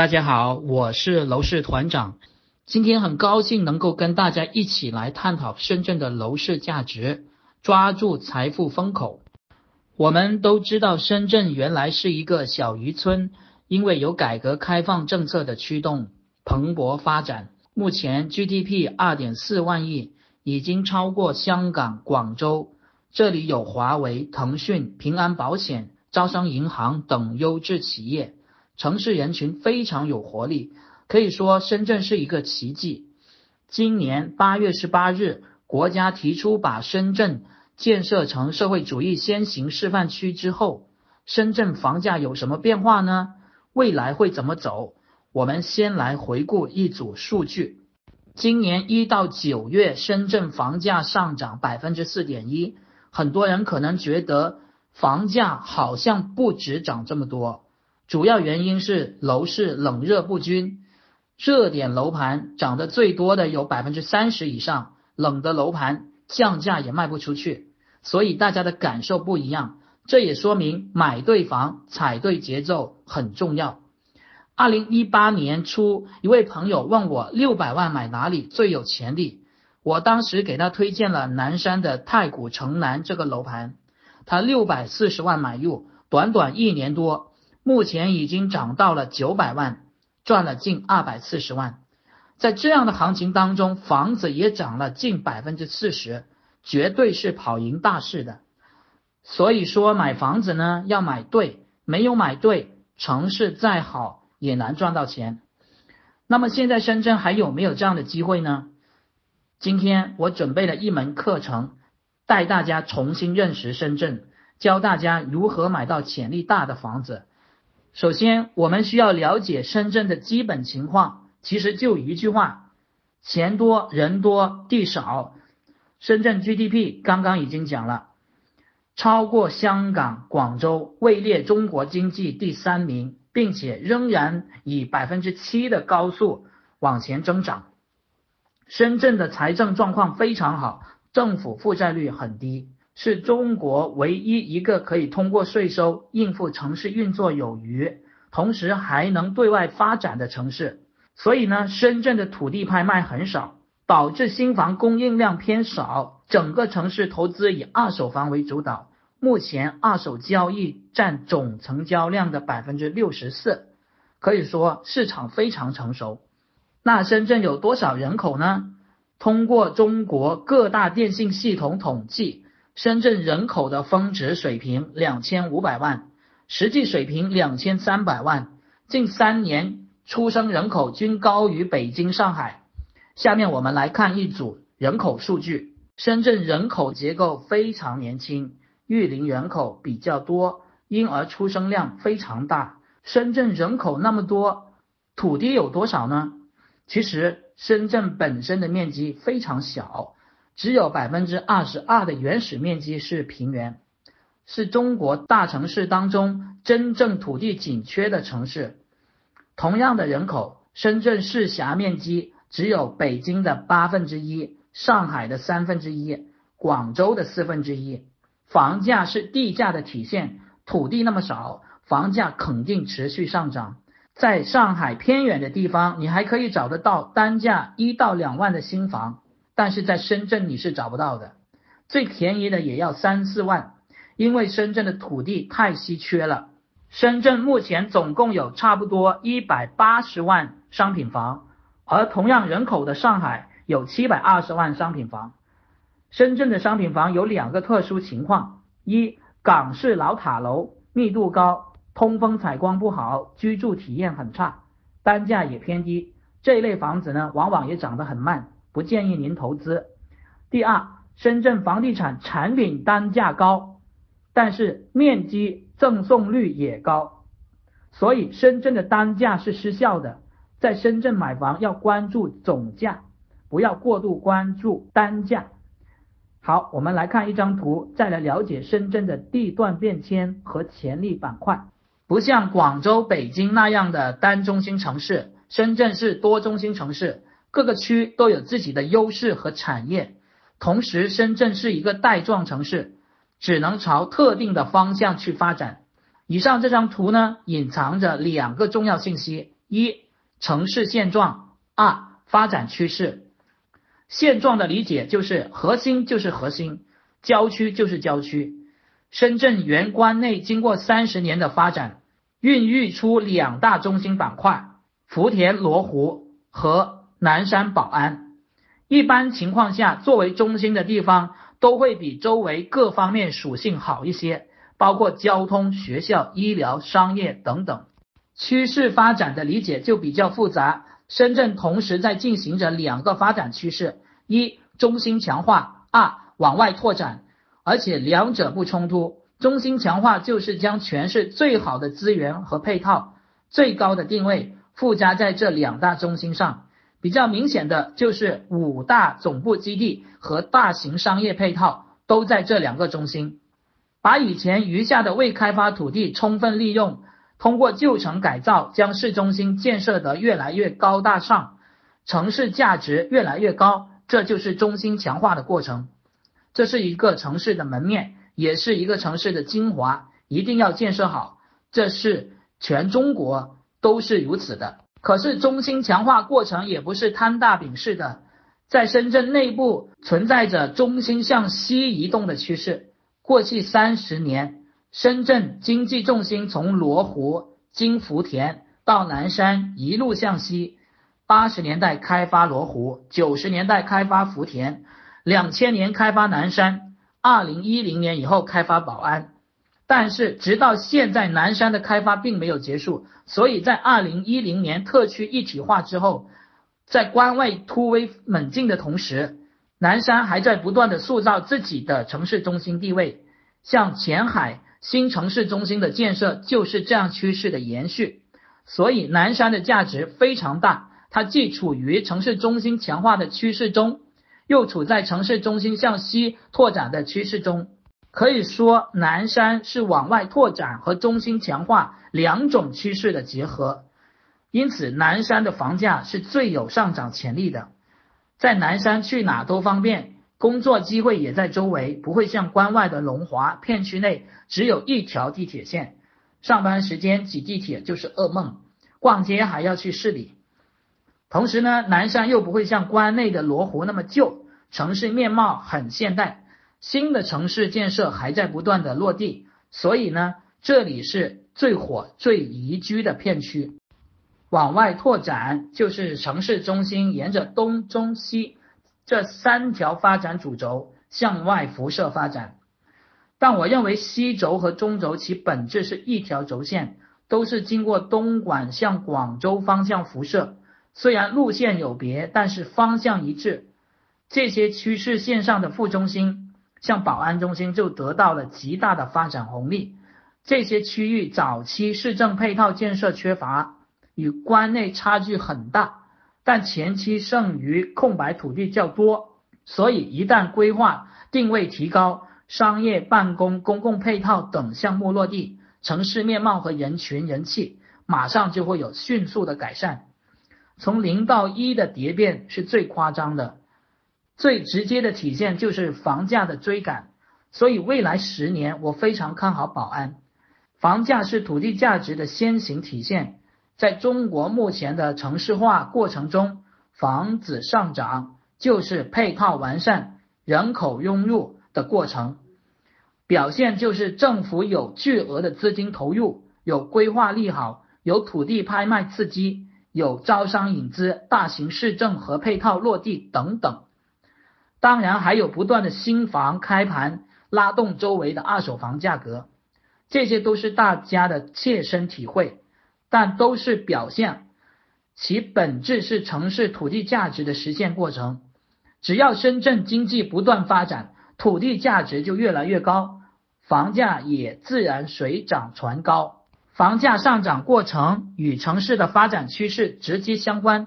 大家好，我是楼市团长。今天很高兴能够跟大家一起来探讨深圳的楼市价值，抓住财富风口。我们都知道，深圳原来是一个小渔村，因为有改革开放政策的驱动，蓬勃发展。目前 GDP 二点四万亿，已经超过香港、广州。这里有华为、腾讯、平安保险、招商银行等优质企业。城市人群非常有活力，可以说深圳是一个奇迹。今年八月十八日，国家提出把深圳建设成社会主义先行示范区之后，深圳房价有什么变化呢？未来会怎么走？我们先来回顾一组数据：今年一到九月，深圳房价上涨百分之四点一。很多人可能觉得房价好像不止涨这么多。主要原因是楼市冷热不均，热点楼盘涨得最多的有百分之三十以上，冷的楼盘降价也卖不出去，所以大家的感受不一样。这也说明买对房、踩对节奏很重要。二零一八年初，一位朋友问我六百万买哪里最有潜力，我当时给他推荐了南山的太古城南这个楼盘，他六百四十万买入，短短一年多。目前已经涨到了九百万，赚了近二百四十万。在这样的行情当中，房子也涨了近百分之四十，绝对是跑赢大市的。所以说买房子呢要买对，没有买对，城市再好也难赚到钱。那么现在深圳还有没有这样的机会呢？今天我准备了一门课程，带大家重新认识深圳，教大家如何买到潜力大的房子。首先，我们需要了解深圳的基本情况。其实就一句话：钱多人多地少。深圳 GDP 刚刚已经讲了，超过香港、广州，位列中国经济第三名，并且仍然以百分之七的高速往前增长。深圳的财政状况非常好，政府负债率很低。是中国唯一一个可以通过税收应付城市运作有余，同时还能对外发展的城市。所以呢，深圳的土地拍卖很少，导致新房供应量偏少。整个城市投资以二手房为主导，目前二手交易占总成交量的百分之六十四，可以说市场非常成熟。那深圳有多少人口呢？通过中国各大电信系统统计。深圳人口的峰值水平两千五百万，实际水平两千三百万，近三年出生人口均高于北京、上海。下面我们来看一组人口数据：深圳人口结构非常年轻，育龄人口比较多，婴儿出生量非常大。深圳人口那么多，土地有多少呢？其实深圳本身的面积非常小。只有百分之二十二的原始面积是平原，是中国大城市当中真正土地紧缺的城市。同样的人口，深圳市辖面积只有北京的八分之一，上海的三分之一，广州的四分之一。房价是地价的体现，土地那么少，房价肯定持续上涨。在上海偏远的地方，你还可以找得到单价一到两万的新房。但是在深圳你是找不到的，最便宜的也要三四万，因为深圳的土地太稀缺了。深圳目前总共有差不多一百八十万商品房，而同样人口的上海有七百二十万商品房。深圳的商品房有两个特殊情况：一，港式老塔楼密度高，通风采光不好，居住体验很差，单价也偏低。这一类房子呢，往往也涨得很慢。不建议您投资。第二，深圳房地产产品单价高，但是面积赠送率也高，所以深圳的单价是失效的。在深圳买房要关注总价，不要过度关注单价。好，我们来看一张图，再来了解深圳的地段变迁和潜力板块。不像广州、北京那样的单中心城市，深圳是多中心城市。各个区都有自己的优势和产业，同时深圳是一个带状城市，只能朝特定的方向去发展。以上这张图呢，隐藏着两个重要信息：一、城市现状；二、发展趋势。现状的理解就是核心就是核心，郊区就是郊区。深圳原关内经过三十年的发展，孕育出两大中心板块：福田罗湖和南山宝安。一般情况下，作为中心的地方都会比周围各方面属性好一些，包括交通、学校、医疗、商业等等。趋势发展的理解就比较复杂。深圳同时在进行着两个发展趋势：一、中心强化；二、往外拓展。而且两者不冲突。中心强化就是将全市最好的资源和配套、最高的定位附加在这两大中心上。比较明显的就是五大总部基地和大型商业配套都在这两个中心，把以前余下的未开发土地充分利用。通过旧城改造，将市中心建设得越来越高大上，城市价值越来越高，这就是中心强化的过程。这是一个城市的门面，也是一个城市的精华，一定要建设好。这是全中国都是如此的。可是中心强化过程也不是摊大饼式的，在深圳内部存在着中心向西移动的趋势。过去三十年。深圳经济重心从罗湖经福田到南山一路向西，八十年代开发罗湖，九十年代开发福田，两千年开发南山，二零一零年以后开发宝安。但是直到现在，南山的开发并没有结束。所以在二零一零年特区一体化之后，在关外突围猛进的同时，南山还在不断的塑造自己的城市中心地位，像前海。新城市中心的建设就是这样趋势的延续，所以南山的价值非常大。它既处于城市中心强化的趋势中，又处在城市中心向西拓展的趋势中。可以说，南山是往外拓展和中心强化两种趋势的结合。因此，南山的房价是最有上涨潜力的。在南山去哪都方便。工作机会也在周围，不会像关外的龙华片区内只有一条地铁线，上班时间挤地铁就是噩梦，逛街还要去市里。同时呢，南山又不会像关内的罗湖那么旧，城市面貌很现代，新的城市建设还在不断的落地，所以呢，这里是最火、最宜居的片区。往外拓展就是城市中心沿着东、中、西。这三条发展主轴向外辐射发展，但我认为西轴和中轴其本质是一条轴线，都是经过东莞向广州方向辐射。虽然路线有别，但是方向一致。这些趋势线上的副中心，像宝安中心就得到了极大的发展红利。这些区域早期市政配套建设缺乏，与关内差距很大。但前期剩余空白土地较多，所以一旦规划定位提高，商业、办公、公共配套等项目落地，城市面貌和人群人气马上就会有迅速的改善。从零到一的蝶变是最夸张的，最直接的体现就是房价的追赶。所以未来十年我非常看好宝安，房价是土地价值的先行体现。在中国目前的城市化过程中，房子上涨就是配套完善、人口涌入的过程，表现就是政府有巨额的资金投入，有规划利好，有土地拍卖刺激，有招商引资、大型市政和配套落地等等。当然还有不断的新房开盘，拉动周围的二手房价格，这些都是大家的切身体会。但都是表现，其本质是城市土地价值的实现过程。只要深圳经济不断发展，土地价值就越来越高，房价也自然水涨船高。房价上涨过程与城市的发展趋势直接相关。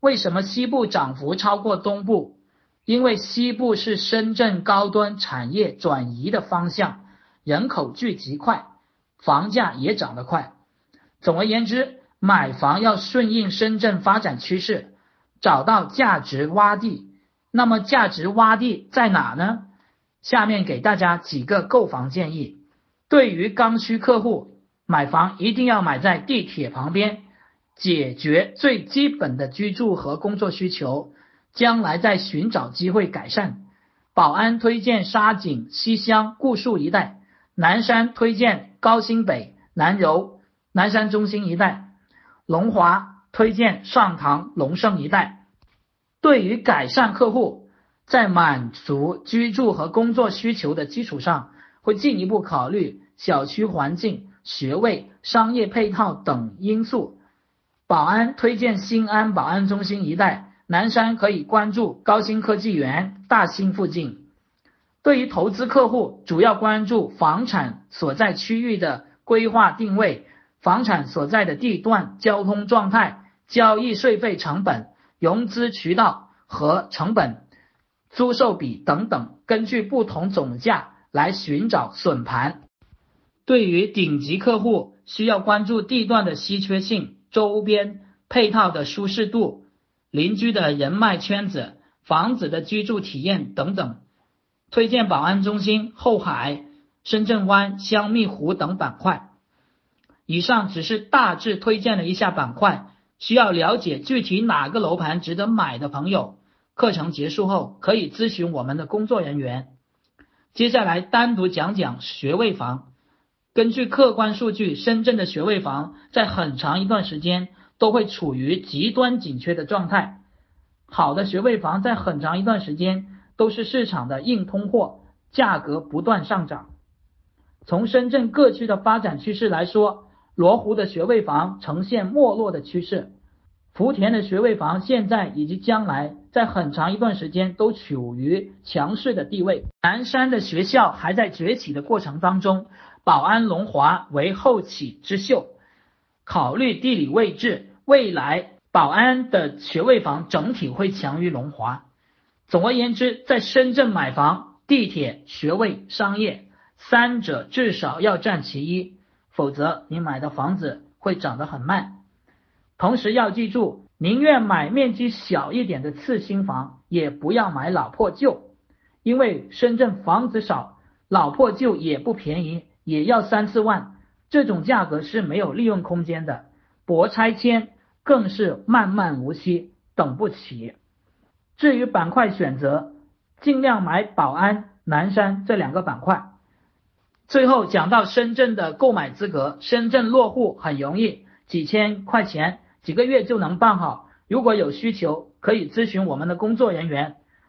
为什么西部涨幅超过东部？因为西部是深圳高端产业转移的方向，人口聚集快，房价也涨得快。总而言之，买房要顺应深圳发展趋势，找到价值洼地。那么价值洼地在哪呢？下面给大家几个购房建议。对于刚需客户，买房一定要买在地铁旁边，解决最基本的居住和工作需求，将来在寻找机会改善。宝安推荐沙井、西乡、固戍一带；南山推荐高新北、南柔、南山中心一带；龙华推荐上塘、龙胜一带。对于改善客户在满足居住和工作需求的基础上，会进一步考虑小区环境、学位、商业配套等因素。宝安推荐新安宝安中心一带。南山可以关注高新科技园、大兴附近。对于投资客户，主要关注房产所在区域的规划定位、房产所在的地段、交通状态、交易税费成本、融资渠道和成本、租售比等等，根据不同总价来寻找损盘。对于顶级客户，需要关注地段的稀缺性、周边配套的舒适度。邻居的人脉圈子、房子的居住体验等等，推荐宝安中心、后海、深圳湾、香蜜湖等板块。以上只是大致推荐了一下板块，需要了解具体哪个楼盘值得买的朋友，课程结束后可以咨询我们的工作人员。接下来单独讲讲学位房。根据客观数据，深圳的学位房在很长一段时间。都会处于极端紧缺的状态。好的学位房在很长一段时间都是市场的硬通货，价格不断上涨。从深圳各区的发展趋势来说，罗湖的学位房呈现没落的趋势，福田的学位房现在以及将来在很长一段时间都处于强势的地位。南山的学校还在崛起的过程当中，宝安龙华为后起之秀。考虑地理位置，未来宝安的学位房整体会强于龙华。总而言之，在深圳买房，地铁、学位、商业三者至少要占其一，否则你买的房子会涨得很慢。同时要记住，宁愿买面积小一点的次新房，也不要买老破旧，因为深圳房子少，老破旧也不便宜，也要三四万。这种价格是没有利润空间的，博拆迁更是漫漫无期，等不起。至于板块选择，尽量买宝安、南山这两个板块。最后讲到深圳的购买资格，深圳落户很容易，几千块钱几个月就能办好。如果有需求，可以咨询我们的工作人员。